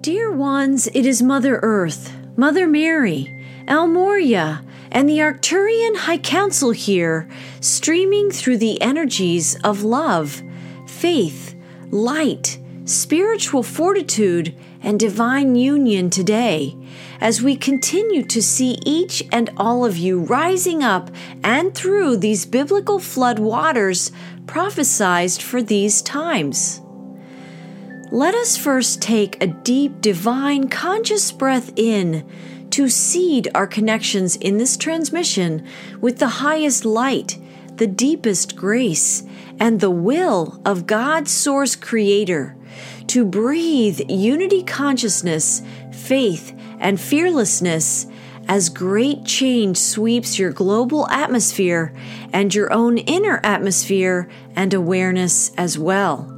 Dear ones, it is Mother Earth, Mother Mary, El Morya, and the Arcturian High Council here, streaming through the energies of love, faith, light, spiritual fortitude, and divine union today, as we continue to see each and all of you rising up and through these biblical flood waters prophesied for these times. Let us first take a deep, divine, conscious breath in to seed our connections in this transmission with the highest light, the deepest grace, and the will of God's source creator to breathe unity consciousness, faith, and fearlessness as great change sweeps your global atmosphere and your own inner atmosphere and awareness as well.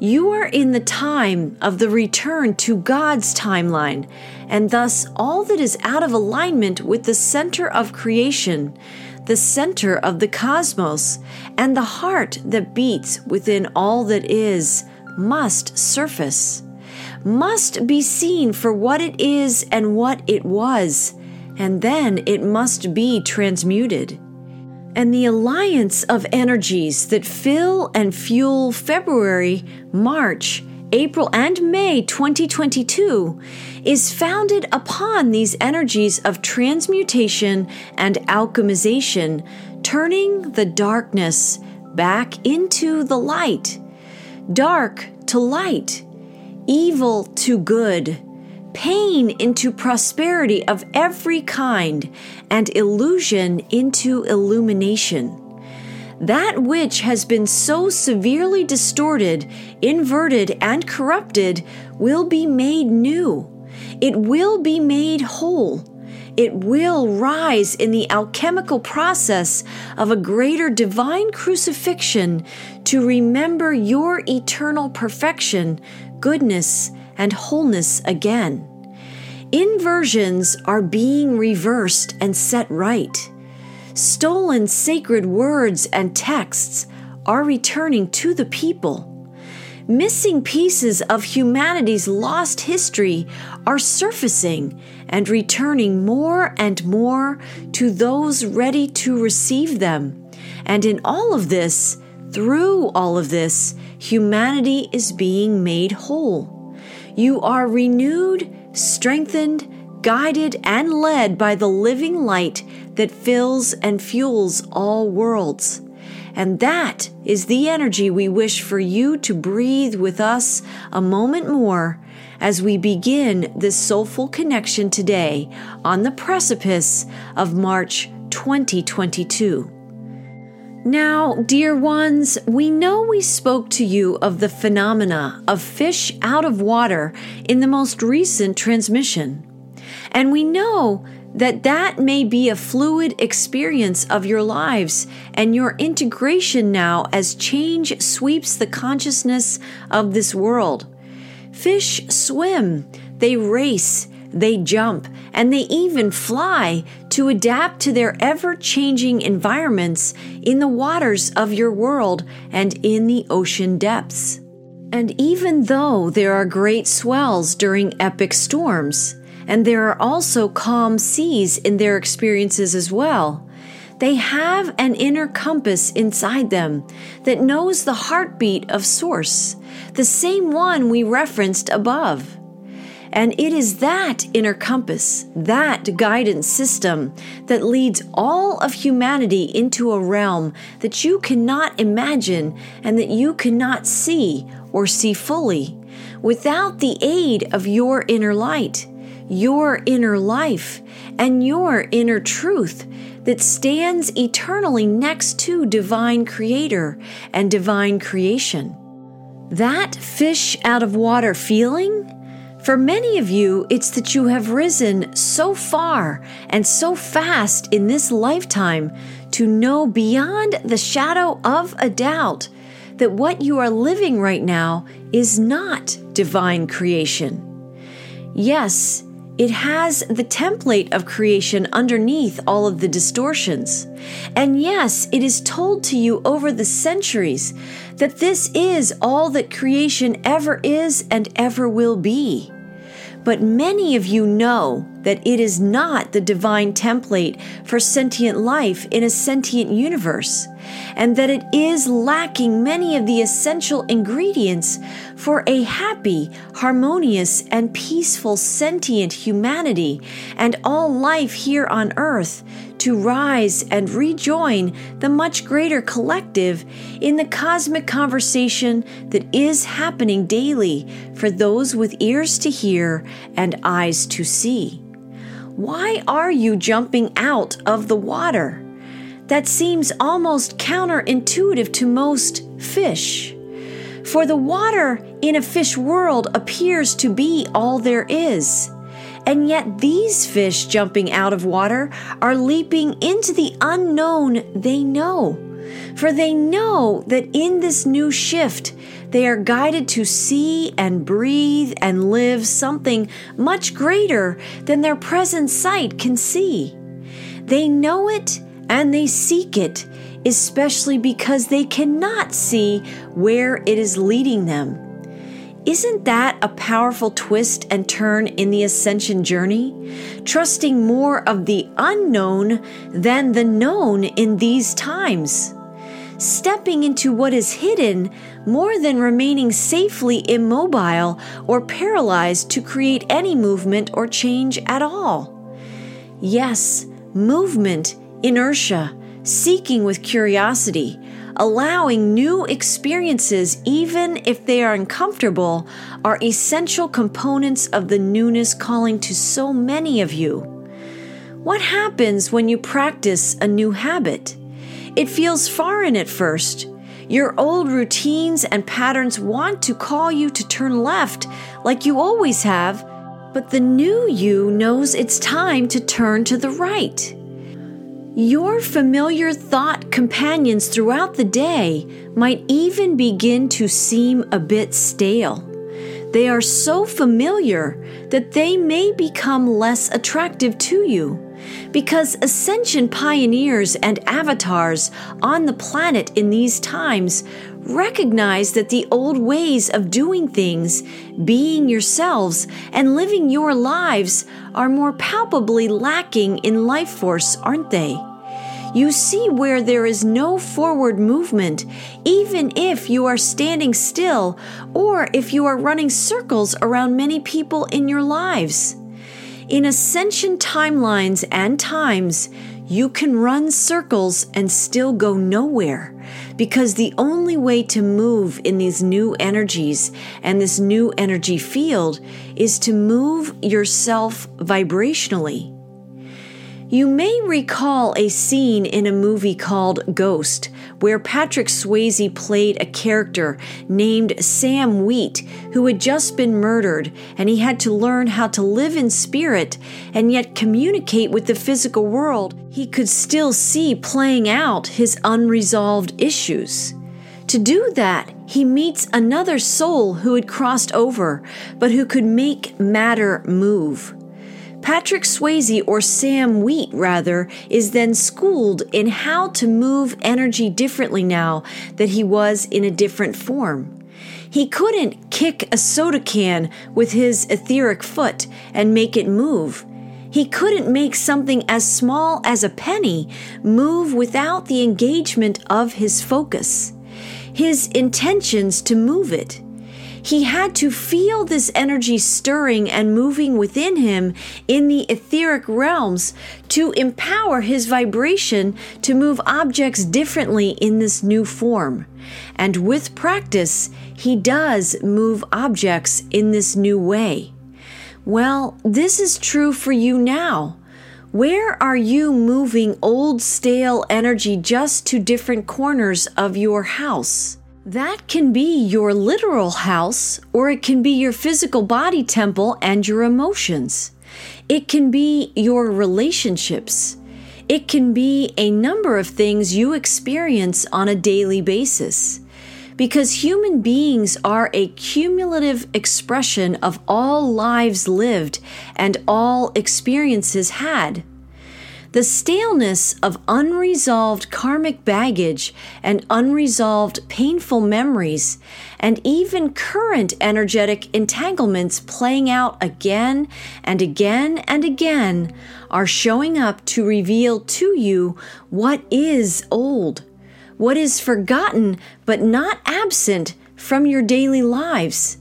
You are in the time of the return to God's timeline, and thus all that is out of alignment with the center of creation, the center of the cosmos, and the heart that beats within all that is, must surface, must be seen for what it is and what it was, and then it must be transmuted and the alliance of energies that fill and fuel February, March, April, and May 2022 is founded upon these energies of transmutation and alchemization, turning the darkness back into the light, dark to light, evil to good pain into prosperity of every kind, and illusion into illumination. That which has been so severely distorted, inverted, and corrupted will be made new. It will be made whole. It will rise in the alchemical process of a greater divine crucifixion to remember your eternal perfection, goodness, and wholeness again. Inversions are being reversed and set right. Stolen sacred words and texts are returning to the people. Missing pieces of humanity's lost history are surfacing and returning more and more to those ready to receive them. And in all of this, through all of this, humanity is being made whole. You are renewed, strengthened, guided, and led by the living light that fills and fuels all worlds. And that is the energy we wish for you to breathe with us a moment more as we begin this soulful connection today on the precipice of March 2022. Now, dear ones, we know we spoke to you of the phenomena of fish out of water in the most recent transmission. And we know that that may be a fluid experience of your lives and your integration now as change sweeps the consciousness of this world. Fish swim, they race, they jump, and they even fly to adapt to their ever changing environments in the waters of your world and in the ocean depths. And even though there are great swells during epic storms, and there are also calm seas in their experiences as well, they have an inner compass inside them that knows the heartbeat of Source, the same one we referenced above. And it is that inner compass, that guidance system, that leads all of humanity into a realm that you cannot imagine and that you cannot see or see fully without the aid of your inner light, your inner life, and your inner truth that stands eternally next to divine creator and divine creation. That fish out of water feeling for many of you, it's that you have risen so far and so fast in this lifetime to know beyond the shadow of a doubt that what you are living right now is not divine creation. Yes, it has the template of creation underneath all of the distortions. And yes, it is told to you over the centuries that this is all that creation ever is and ever will be. but many of you know that it is not the divine template for sentient life in a sentient universe, and that it is lacking many of the essential ingredients for a happy, harmonious, and peaceful sentient humanity and all life here on earth to rise and rejoin the much greater collective in the cosmic conversation that is happening daily for those with ears to hear and eyes to see. Why are you jumping out of the water? That seems almost counterintuitive to most fish. For the water in a fish world appears to be all there is. And yet, these fish jumping out of water are leaping into the unknown they know. For they know that in this new shift, they are guided to see and breathe and live something much greater than their present sight can see. They know it and they seek it, especially because they cannot see where it is leading them. Isn't that a powerful twist and turn in the ascension journey? Trusting more of the unknown than the known in these times. Stepping into what is hidden more than remaining safely immobile or paralyzed to create any movement or change at all. Yes, movement, inertia, seeking with curiosity, allowing new experiences, even if they are uncomfortable, are essential components of the newness calling to so many of you. What happens when you practice a new habit? It feels foreign at first. Your old routines and patterns want to call you to turn left like you always have, but the new you knows it's time to turn to the right. Your familiar thought companions throughout the day might even begin to seem a bit stale. They are so familiar that they may become less attractive to you because ascension pioneers and avatars on the planet in these times recognize that the old ways of doing things, being yourselves, and living your lives are more palpably lacking in life force, aren't they? You see where there is no forward movement, even if you are standing still or if you are running circles around many people in your lives. In ascension timelines and times, you can run circles and still go nowhere because the only way to move in these new energies and this new energy field is to move yourself vibrationally. You may recall a scene in a movie called Ghost, where Patrick Swayze played a character named Sam Wheat who had just been murdered, and he had to learn how to live in spirit and yet communicate with the physical world he could still see playing out his unresolved issues. To do that, he meets another soul who had crossed over, but who could make matter move. Patrick Swayze, or Sam Wheat rather, is then schooled in how to move energy differently now that he was in a different form. He couldn't kick a soda can with his etheric foot and make it move. He couldn't make something as small as a penny move without the engagement of his focus, his intentions to move it. He had to feel this energy stirring and moving within him in the etheric realms to empower his vibration to move objects differently in this new form. And with practice, he does move objects in this new way. Well, this is true for you now. Where are you moving old stale energy just to different corners of your house? That can be your literal house, or it can be your physical body temple and your emotions. It can be your relationships. It can be a number of things you experience on a daily basis. Because human beings are a cumulative expression of all lives lived and all experiences had. The staleness of unresolved karmic baggage and unresolved painful memories, and even current energetic entanglements playing out again and again and again, are showing up to reveal to you what is old, what is forgotten but not absent from your daily lives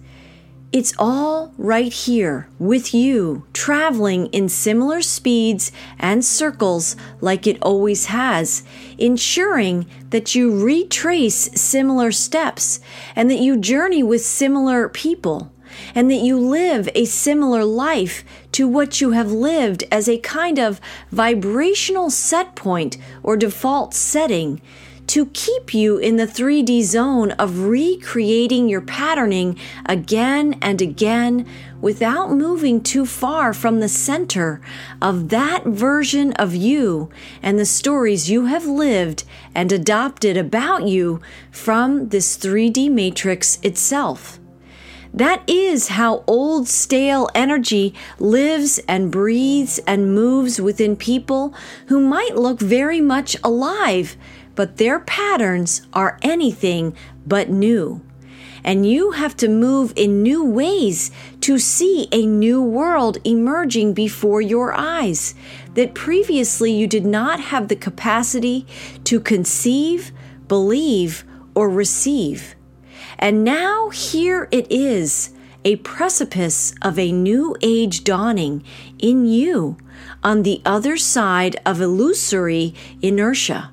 it's all right here with you, traveling in similar speeds and circles like it always has, ensuring that you retrace similar steps and that you journey with similar people and that you live a similar life to what you have lived as a kind of vibrational set point or default setting to keep you in the 3D zone of recreating your patterning again and again without moving too far from the center of that version of you and the stories you have lived and adopted about you from this 3D matrix itself. That is how old, stale energy lives and breathes and moves within people who might look very much alive but their patterns are anything but new. And you have to move in new ways to see a new world emerging before your eyes that previously you did not have the capacity to conceive, believe, or receive. And now here it is, a precipice of a new age dawning in you on the other side of illusory inertia.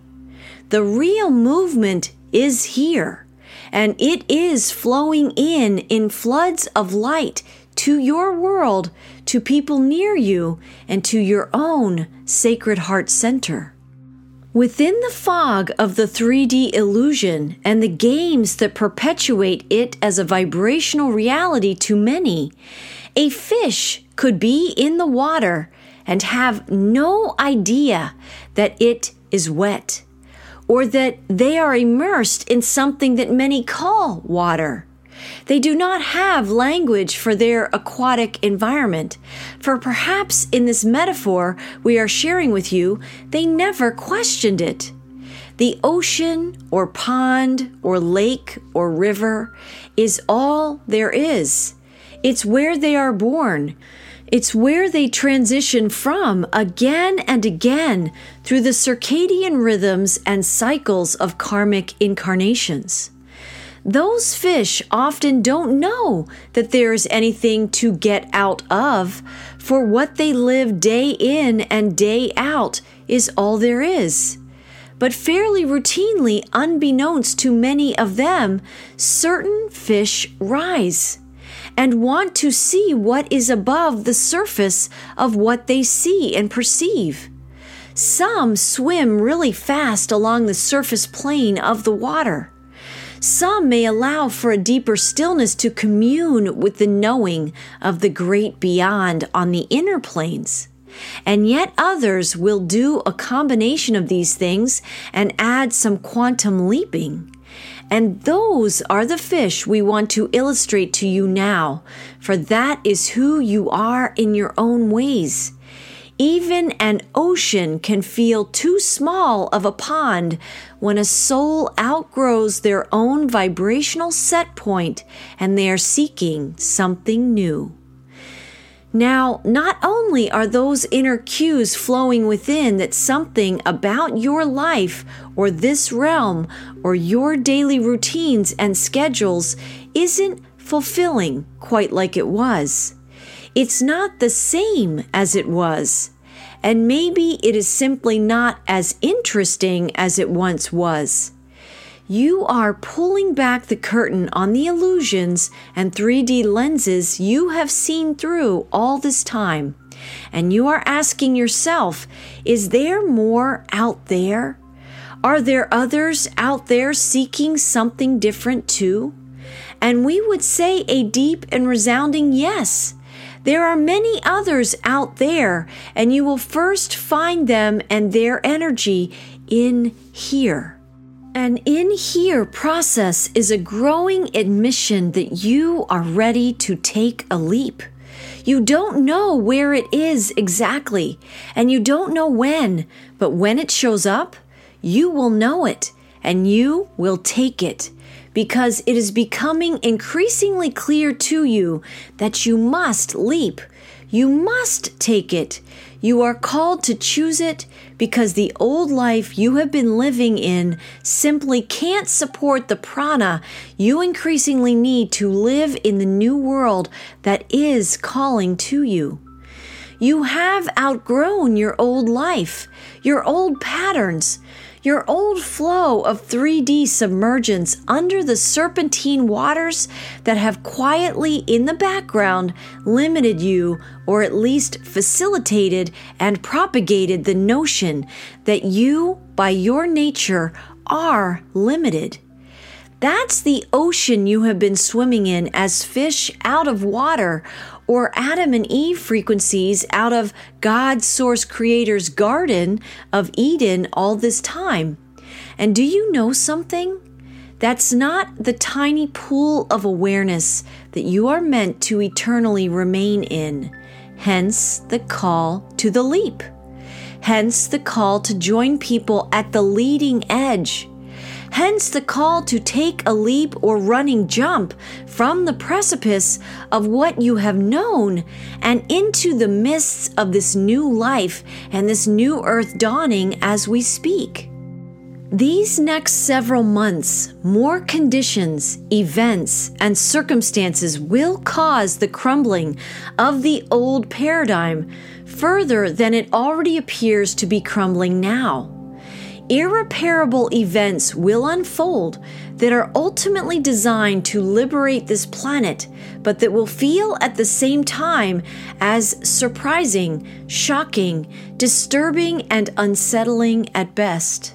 The real movement is here, and it is flowing in in floods of light to your world, to people near you, and to your own Sacred Heart Center. Within the fog of the 3D illusion and the games that perpetuate it as a vibrational reality to many, a fish could be in the water and have no idea that it is wet or that they are immersed in something that many call water. They do not have language for their aquatic environment, for perhaps in this metaphor we are sharing with you, they never questioned it. The ocean or pond or lake or river is all there is. It's where they are born. It's where they transition from again and again through the circadian rhythms and cycles of karmic incarnations. Those fish often don't know that there is anything to get out of, for what they live day in and day out is all there is. But fairly routinely, unbeknownst to many of them, certain fish rise and want to see what is above the surface of what they see and perceive. Some swim really fast along the surface plane of the water. Some may allow for a deeper stillness to commune with the knowing of the great beyond on the inner planes. And yet others will do a combination of these things and add some quantum leaping. And those are the fish we want to illustrate to you now, for that is who you are in your own ways. Even an ocean can feel too small of a pond when a soul outgrows their own vibrational set point and they are seeking something new. Now, not only are those inner cues flowing within that something about your life or this realm or your daily routines and schedules isn't fulfilling quite like it was. It's not the same as it was. And maybe it is simply not as interesting as it once was. You are pulling back the curtain on the illusions and 3D lenses you have seen through all this time. And you are asking yourself, is there more out there? Are there others out there seeking something different too? And we would say a deep and resounding yes. There are many others out there, and you will first find them and their energy in here. An in here process is a growing admission that you are ready to take a leap. You don't know where it is exactly, and you don't know when, but when it shows up, you will know it and you will take it because it is becoming increasingly clear to you that you must leap. You must take it. You are called to choose it because the old life you have been living in simply can't support the prana you increasingly need to live in the new world that is calling to you. You have outgrown your old life, your old patterns, your old flow of 3D submergence under the serpentine waters that have quietly in the background limited you or at least facilitated and propagated the notion that you, by your nature, are limited. That's the ocean you have been swimming in as fish out of water or Adam and Eve frequencies out of God's source creator's garden of Eden all this time. And do you know something? That's not the tiny pool of awareness that you are meant to eternally remain in. Hence the call to the leap. Hence the call to join people at the leading edge Hence the call to take a leap or running jump from the precipice of what you have known and into the mists of this new life and this new earth dawning as we speak. These next several months, more conditions, events, and circumstances will cause the crumbling of the old paradigm further than it already appears to be crumbling now irreparable events will unfold that are ultimately designed to liberate this planet, but that will feel at the same time as surprising, shocking, disturbing, and unsettling at best.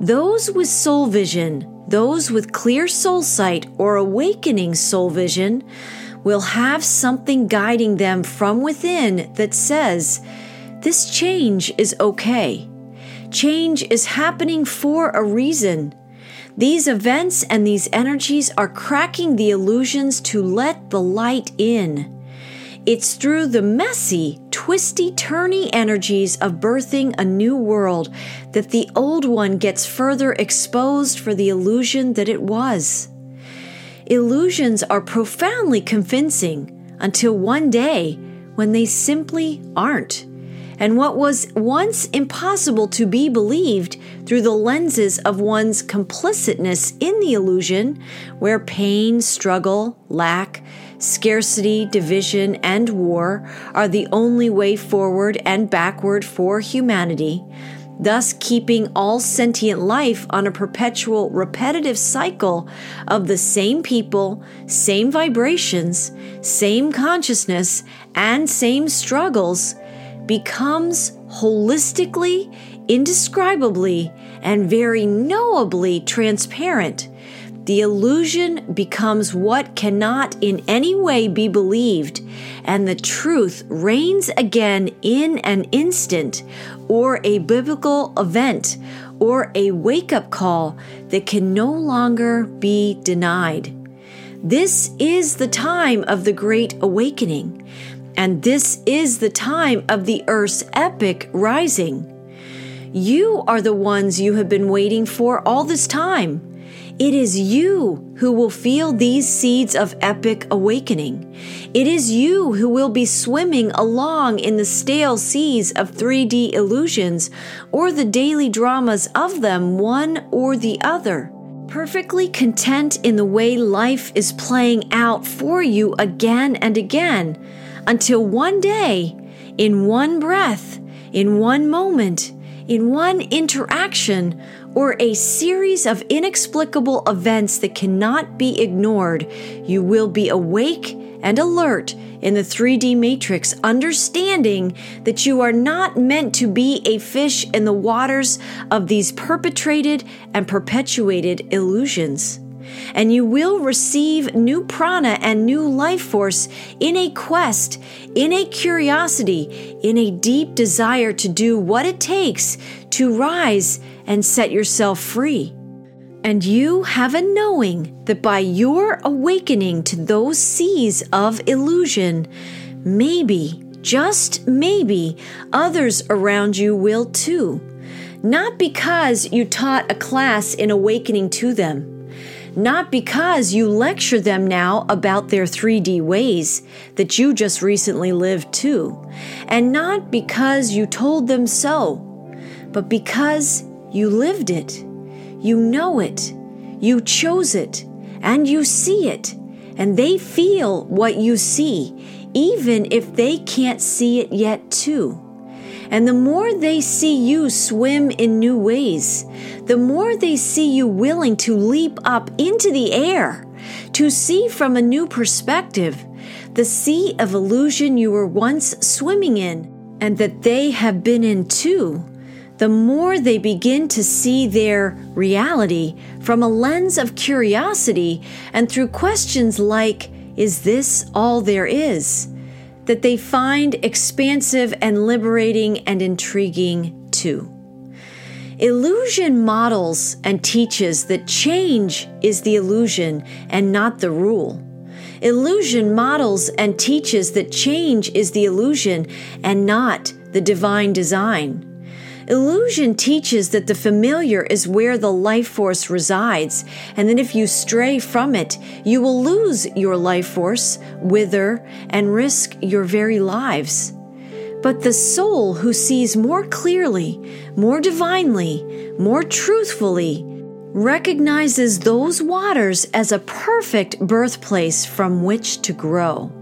Those with soul vision, those with clear soul sight or awakening soul vision, will have something guiding them from within that says, This change is okay. Change is happening for a reason. These events and these energies are cracking the illusions to let the light in. It's through the messy, twisty, turny energies of birthing a new world that the old one gets further exposed for the illusion that it was. Illusions are profoundly convincing until one day when they simply aren't and what was once impossible to be believed through the lenses of one's complicitness in the illusion, where pain, struggle, lack, scarcity, division, and war are the only way forward and backward for humanity, thus keeping all sentient life on a perpetual repetitive cycle of the same people, same vibrations, same consciousness, and same struggles becomes holistically, indescribably, and very knowably transparent. The illusion becomes what cannot in any way be believed, and the truth reigns again in an instant, or a biblical event, or a wake up call that can no longer be denied. This is the time of the Great Awakening. And this is the time of the earth's epic rising. You are the ones you have been waiting for all this time. It is you who will feel these seeds of epic awakening. It is you who will be swimming along in the stale seas of 3D illusions or the daily dramas of them, one or the other. Perfectly content in the way life is playing out for you again and again until one day, in one breath, in one moment, in one interaction, or a series of inexplicable events that cannot be ignored, you will be awake and alert in the 3D matrix, understanding that you are not meant to be a fish in the waters of these perpetrated and perpetuated illusions and you will receive new prana and new life force in a quest, in a curiosity, in a deep desire to do what it takes to rise and set yourself free. And you have a knowing that by your awakening to those seas of illusion, maybe, just maybe, others around you will too. Not because you taught a class in awakening to them not because you lecture them now about their 3D ways that you just recently lived too, and not because you told them so, but because you lived it, you know it, you chose it, and you see it, and they feel what you see, even if they can't see it yet too. And the more they see you swim in new ways, the more they see you willing to leap up into the air, to see from a new perspective the sea of illusion you were once swimming in, and that they have been in too, the more they begin to see their reality from a lens of curiosity and through questions like, Is this all there is? That they find expansive and liberating and intriguing too. Illusion models and teaches that change is the illusion and not the rule. Illusion models and teaches that change is the illusion and not the divine design. Illusion teaches that the familiar is where the life force resides, and that if you stray from it, you will lose your life force, wither, and risk your very lives. But the soul who sees more clearly, more divinely, more truthfully, recognizes those waters as a perfect birthplace from which to grow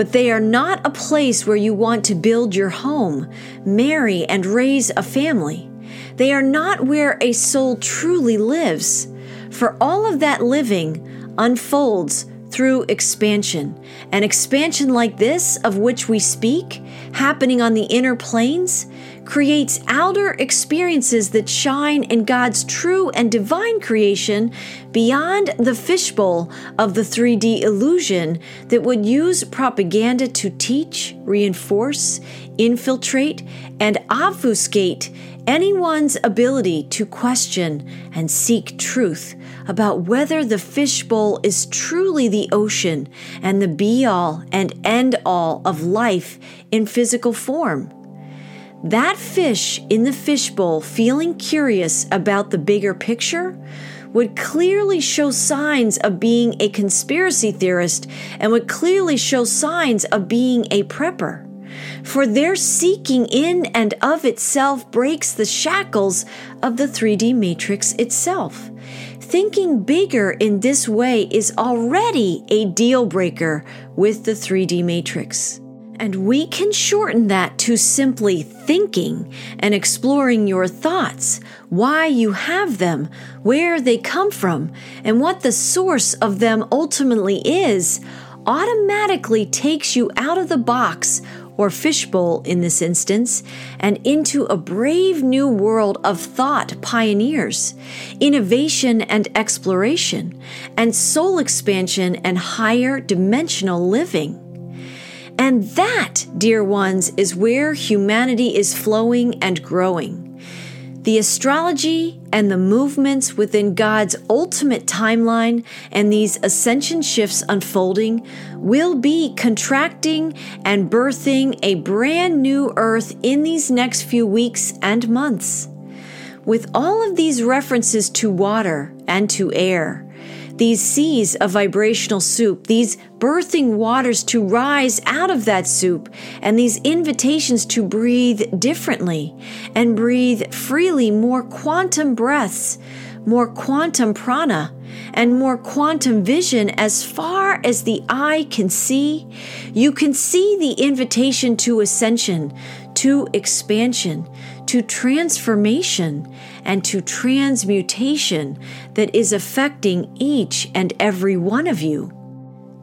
but they are not a place where you want to build your home, marry, and raise a family. They are not where a soul truly lives, for all of that living unfolds through expansion. An expansion like this, of which we speak, happening on the inner planes, creates outer experiences that shine in God's true and divine creation beyond the fishbowl of the 3D illusion that would use propaganda to teach, reinforce, infiltrate, and obfuscate anyone's ability to question and seek truth about whether the fishbowl is truly the ocean and the be all and end all of life in physical form. That fish in the fishbowl feeling curious about the bigger picture would clearly show signs of being a conspiracy theorist and would clearly show signs of being a prepper. For their seeking in and of itself breaks the shackles of the 3D matrix itself. Thinking bigger in this way is already a deal breaker with the 3D matrix. And we can shorten that to simply thinking and exploring your thoughts, why you have them, where they come from, and what the source of them ultimately is, automatically takes you out of the box or fishbowl in this instance, and into a brave new world of thought pioneers, innovation and exploration, and soul expansion and higher dimensional living. And that, dear ones, is where humanity is flowing and growing. The astrology and the movements within God's ultimate timeline and these ascension shifts unfolding will be contracting and birthing a brand new earth in these next few weeks and months. With all of these references to water and to air, these seas of vibrational soup, these birthing waters to rise out of that soup, and these invitations to breathe differently and breathe freely more quantum breaths, more quantum prana, and more quantum vision as far as the eye can see, you can see the invitation to ascension, to expansion, to transformation and to transmutation that is affecting each and every one of you.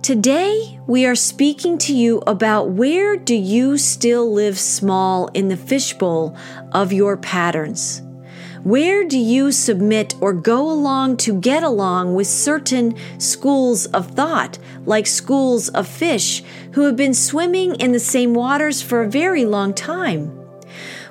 Today, we are speaking to you about where do you still live small in the fishbowl of your patterns? Where do you submit or go along to get along with certain schools of thought, like schools of fish who have been swimming in the same waters for a very long time?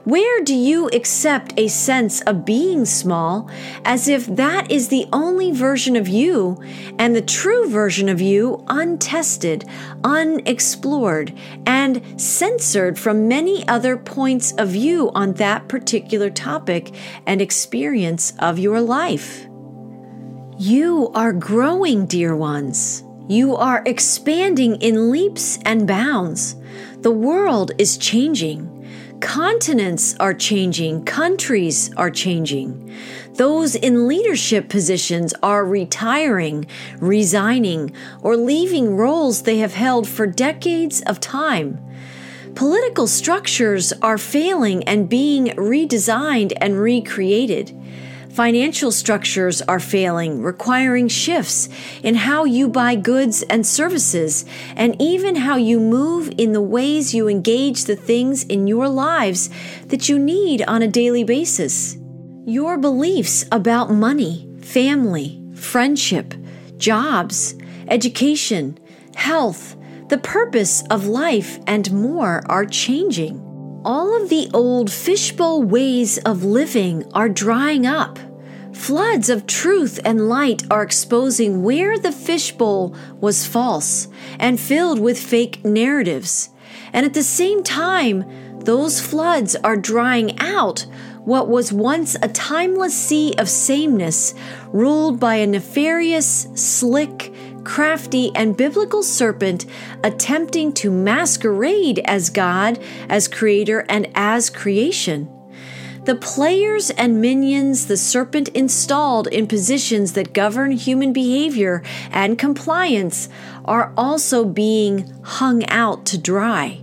Where do you accept a sense of being small as if that is the only version of you and the true version of you untested, unexplored, and censored from many other points of view on that particular topic and experience of your life? You are growing, dear ones. You are expanding in leaps and bounds. The world is changing. Continents are changing, countries are changing. Those in leadership positions are retiring, resigning, or leaving roles they have held for decades of time. Political structures are failing and being redesigned and recreated. Financial structures are failing, requiring shifts in how you buy goods and services, and even how you move in the ways you engage the things in your lives that you need on a daily basis. Your beliefs about money, family, friendship, jobs, education, health, the purpose of life, and more are changing. All of the old fishbowl ways of living are drying up. Floods of truth and light are exposing where the fishbowl was false and filled with fake narratives. And at the same time, those floods are drying out what was once a timeless sea of sameness ruled by a nefarious, slick, crafty, and biblical serpent attempting to masquerade as God, as creator, and as creation. The players and minions the serpent installed in positions that govern human behavior and compliance are also being hung out to dry.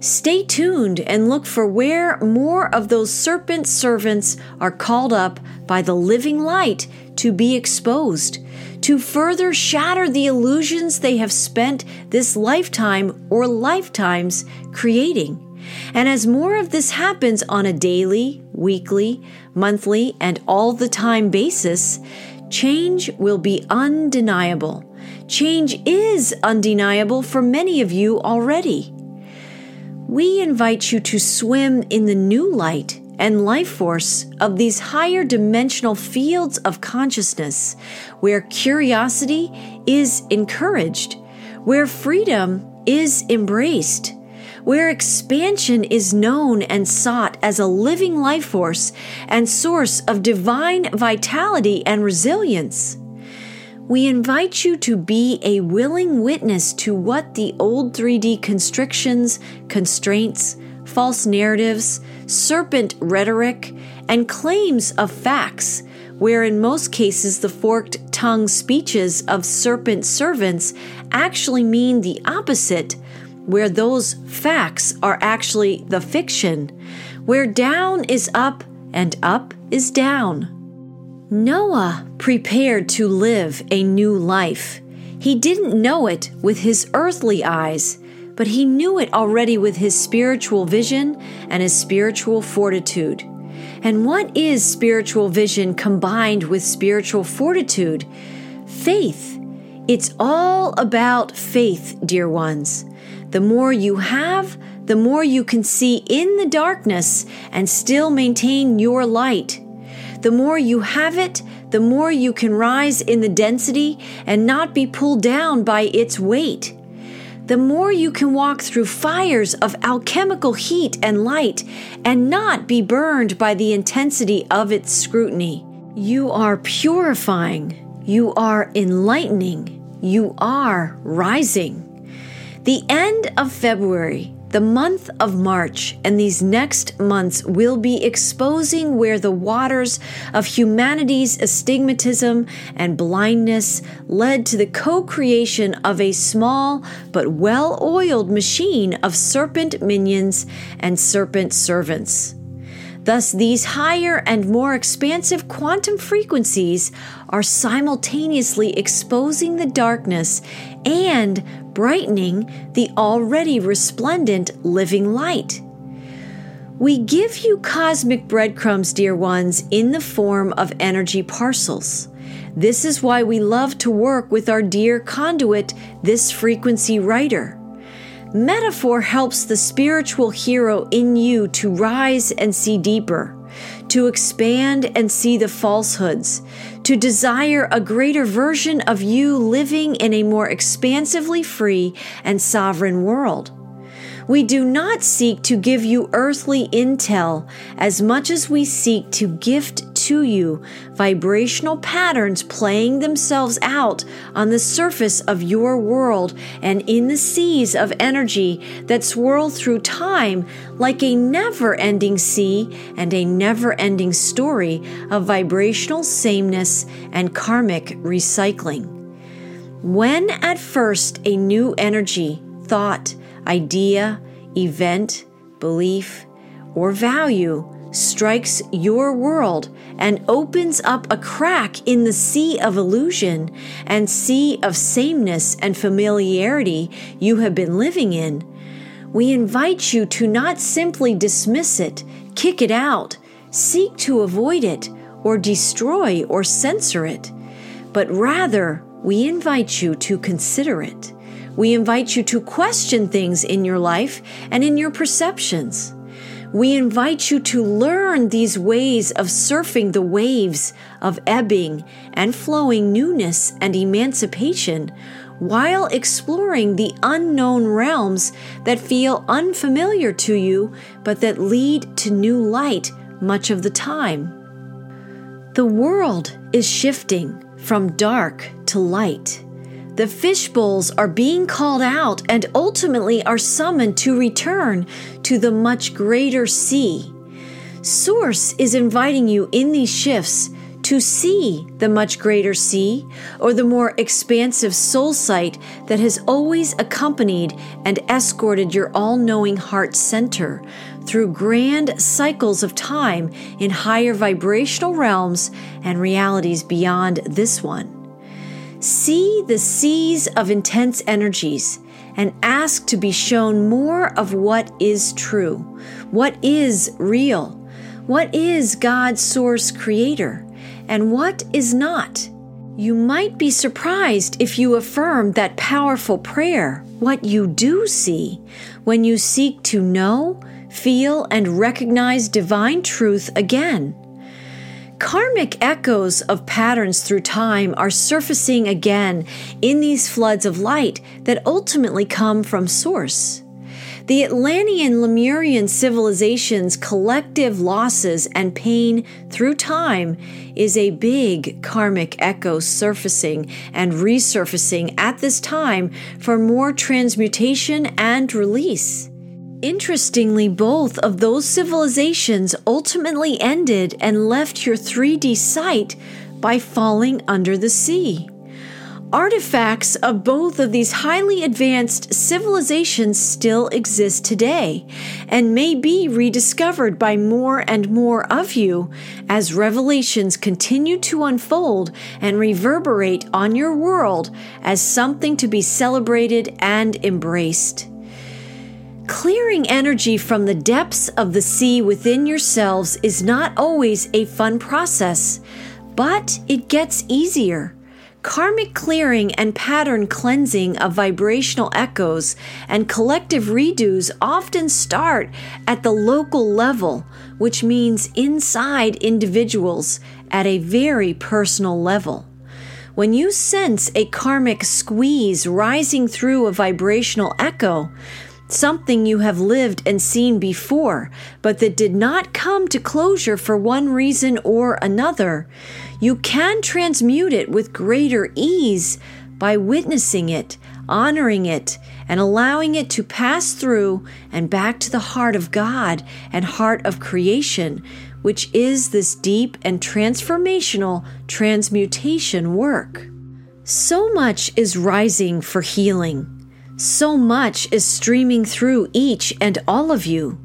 Stay tuned and look for where more of those serpent servants are called up by the living light to be exposed, to further shatter the illusions they have spent this lifetime or lifetimes creating. And as more of this happens on a daily, weekly, monthly, and all the time basis, change will be undeniable. Change is undeniable for many of you already. We invite you to swim in the new light and life force of these higher dimensional fields of consciousness where curiosity is encouraged, where freedom is embraced where expansion is known and sought as a living life force and source of divine vitality and resilience. We invite you to be a willing witness to what the old 3D constrictions, constraints, false narratives, serpent rhetoric, and claims of facts, where in most cases the forked tongue speeches of serpent servants actually mean the opposite where those facts are actually the fiction, where down is up and up is down. Noah prepared to live a new life. He didn't know it with his earthly eyes, but he knew it already with his spiritual vision and his spiritual fortitude. And what is spiritual vision combined with spiritual fortitude? Faith. It's all about faith, dear ones. The more you have, the more you can see in the darkness and still maintain your light. The more you have it, the more you can rise in the density and not be pulled down by its weight. The more you can walk through fires of alchemical heat and light and not be burned by the intensity of its scrutiny. You are purifying. You are enlightening. You are rising. The end of February, the month of March, and these next months will be exposing where the waters of humanity's astigmatism and blindness led to the co creation of a small but well oiled machine of serpent minions and serpent servants. Thus, these higher and more expansive quantum frequencies are simultaneously exposing the darkness and brightening the already resplendent living light. We give you cosmic breadcrumbs, dear ones, in the form of energy parcels. This is why we love to work with our dear conduit, this frequency writer. Metaphor helps the spiritual hero in you to rise and see deeper, to expand and see the falsehoods, to desire a greater version of you living in a more expansively free and sovereign world. We do not seek to give you earthly intel as much as we seek to gift to you vibrational patterns playing themselves out on the surface of your world and in the seas of energy that swirl through time like a never ending sea and a never ending story of vibrational sameness and karmic recycling. When at first a new energy, thought, idea, event, belief, or value strikes your world and opens up a crack in the sea of illusion and sea of sameness and familiarity you have been living in, we invite you to not simply dismiss it, kick it out, seek to avoid it, or destroy or censor it, but rather we invite you to consider it. We invite you to question things in your life and in your perceptions. We invite you to learn these ways of surfing the waves of ebbing and flowing newness and emancipation while exploring the unknown realms that feel unfamiliar to you but that lead to new light much of the time. The world is shifting from dark to light. The fishbowls are being called out and ultimately are summoned to return to the much greater sea. Source is inviting you in these shifts to see the much greater sea or the more expansive soul sight that has always accompanied and escorted your all knowing heart center through grand cycles of time in higher vibrational realms and realities beyond this one. See the seas of intense energies and ask to be shown more of what is true, what is real, what is God's source creator, and what is not. You might be surprised if you affirm that powerful prayer, what you do see, when you seek to know, feel, and recognize divine truth again. Karmic echoes of patterns through time are surfacing again in these floods of light that ultimately come from Source. The Atlantean Lemurian civilization's collective losses and pain through time is a big karmic echo surfacing and resurfacing at this time for more transmutation and release. Interestingly, both of those civilizations ultimately ended and left your 3D sight by falling under the sea. Artifacts of both of these highly advanced civilizations still exist today and may be rediscovered by more and more of you as revelations continue to unfold and reverberate on your world as something to be celebrated and embraced. Clearing energy from the depths of the sea within yourselves is not always a fun process, but it gets easier. Karmic clearing and pattern cleansing of vibrational echoes and collective redos often start at the local level, which means inside individuals at a very personal level. When you sense a karmic squeeze rising through a vibrational echo, something you have lived and seen before, but that did not come to closure for one reason or another, you can transmute it with greater ease by witnessing it, honoring it, and allowing it to pass through and back to the heart of God and heart of creation, which is this deep and transformational transmutation work. So much is rising for healing so much is streaming through each and all of you.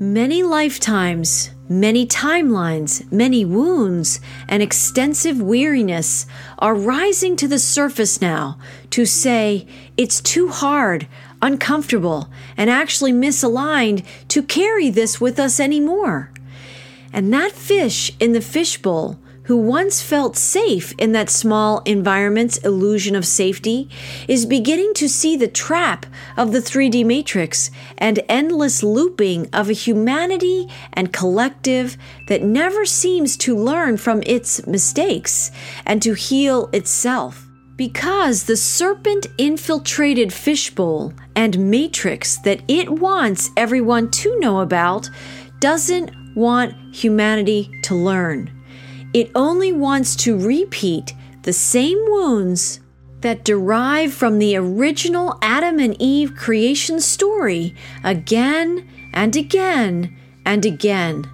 Many lifetimes, many timelines, many wounds, and extensive weariness are rising to the surface now to say it's too hard, uncomfortable, and actually misaligned to carry this with us anymore. And that fish in the fishbowl who once felt safe in that small environment's illusion of safety, is beginning to see the trap of the 3D matrix and endless looping of a humanity and collective that never seems to learn from its mistakes and to heal itself. Because the serpent infiltrated fishbowl and matrix that it wants everyone to know about doesn't want humanity to learn. It only wants to repeat the same wounds that derive from the original Adam and Eve creation story again and again and again.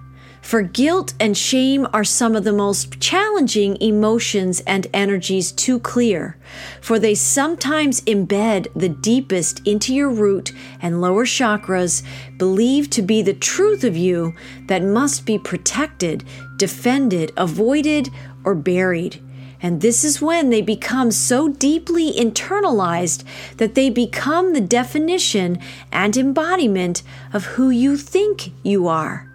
For guilt and shame are some of the most challenging emotions and energies to clear, for they sometimes embed the deepest into your root and lower chakras, believed to be the truth of you that must be protected, defended, avoided, or buried. And this is when they become so deeply internalized that they become the definition and embodiment of who you think you are.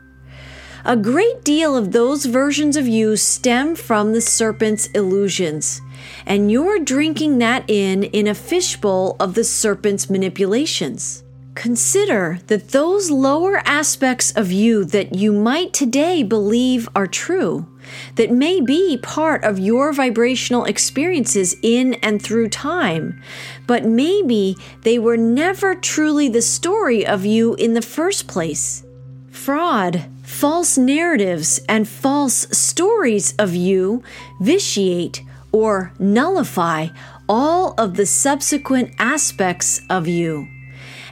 A great deal of those versions of you stem from the serpent's illusions, and you're drinking that in in a fishbowl of the serpent's manipulations. Consider that those lower aspects of you that you might today believe are true, that may be part of your vibrational experiences in and through time, but maybe they were never truly the story of you in the first place. Fraud, false narratives, and false stories of you vitiate or nullify all of the subsequent aspects of you.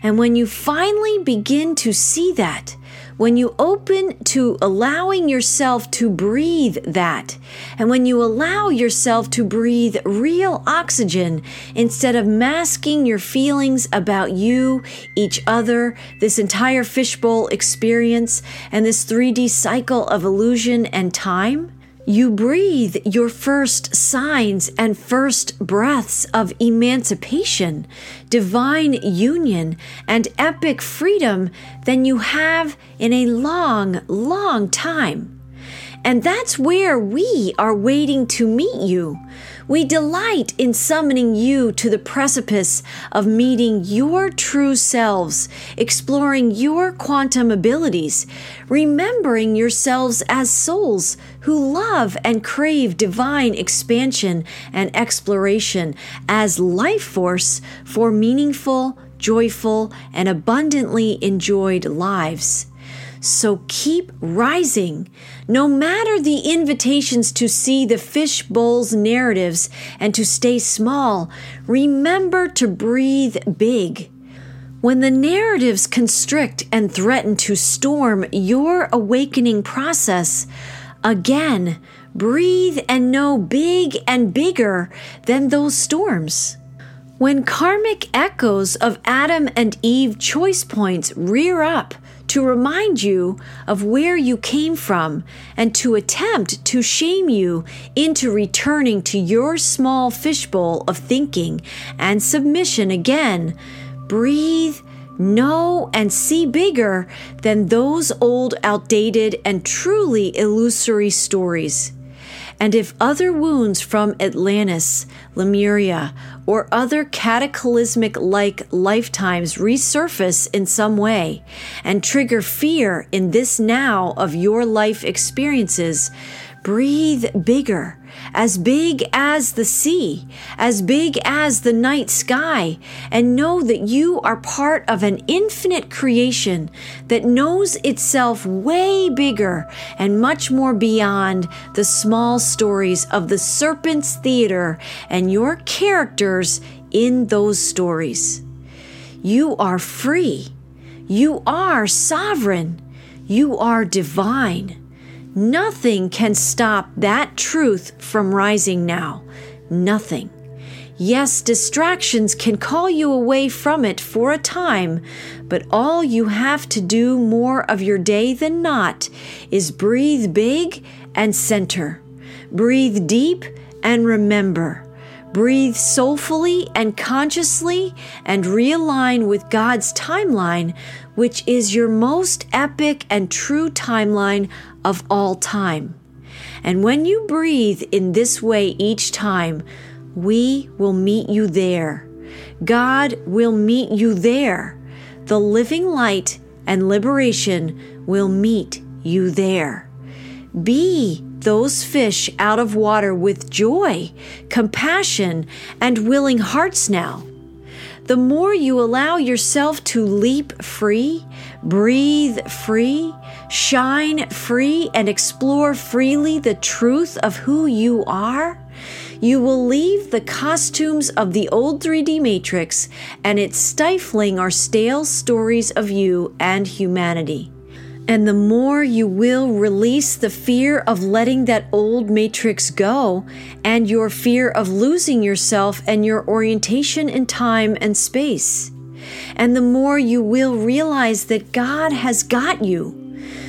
And when you finally begin to see that, when you open to allowing yourself to breathe that, and when you allow yourself to breathe real oxygen instead of masking your feelings about you, each other, this entire fishbowl experience, and this 3D cycle of illusion and time, you breathe your first signs and first breaths of emancipation, divine union, and epic freedom than you have in a long, long time. And that's where we are waiting to meet you. We delight in summoning you to the precipice of meeting your true selves, exploring your quantum abilities, remembering yourselves as souls who love and crave divine expansion and exploration as life force for meaningful, joyful, and abundantly enjoyed lives. So keep rising. No matter the invitations to see the fish bowl's narratives and to stay small, remember to breathe big. When the narratives constrict and threaten to storm your awakening process, again, breathe and know big and bigger than those storms. When karmic echoes of Adam and Eve choice points rear up, to remind you of where you came from and to attempt to shame you into returning to your small fishbowl of thinking and submission again. Breathe, know, and see bigger than those old, outdated, and truly illusory stories. And if other wounds from Atlantis, Lemuria, or other cataclysmic like lifetimes resurface in some way and trigger fear in this now of your life experiences, breathe bigger as big as the sea, as big as the night sky, and know that you are part of an infinite creation that knows itself way bigger and much more beyond the small stories of the serpent's theater and your characters in those stories. You are free. You are sovereign. You are divine. Nothing can stop that truth from rising now. Nothing. Yes, distractions can call you away from it for a time, but all you have to do more of your day than not is breathe big and center. Breathe deep and remember. Breathe soulfully and consciously and realign with God's timeline, which is your most epic and true timeline of all time. And when you breathe in this way each time, we will meet you there. God will meet you there. The living light and liberation will meet you there. Be those fish out of water with joy, compassion, and willing hearts now. The more you allow yourself to leap free, breathe free, shine free, and explore freely the truth of who you are, you will leave the costumes of the old 3D matrix and its stifling or stale stories of you and humanity. And the more you will release the fear of letting that old matrix go and your fear of losing yourself and your orientation in time and space. And the more you will realize that God has got you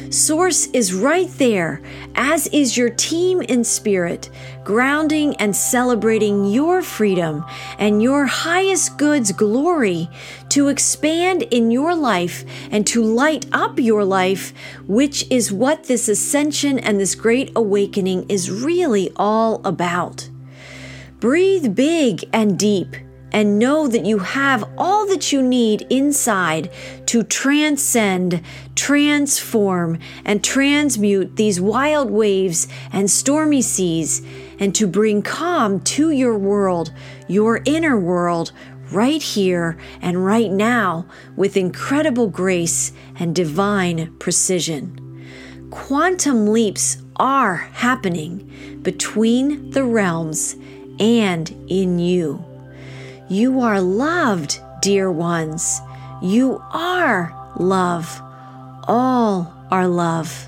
Source is right there, as is your team in spirit, grounding and celebrating your freedom and your highest good's glory to expand in your life and to light up your life, which is what this ascension and this great awakening is really all about. Breathe big and deep and know that you have all that you need inside to transcend, transform, and transmute these wild waves and stormy seas, and to bring calm to your world, your inner world, right here and right now with incredible grace and divine precision. Quantum leaps are happening between the realms and in you. You are loved, dear ones. You are love. All are love.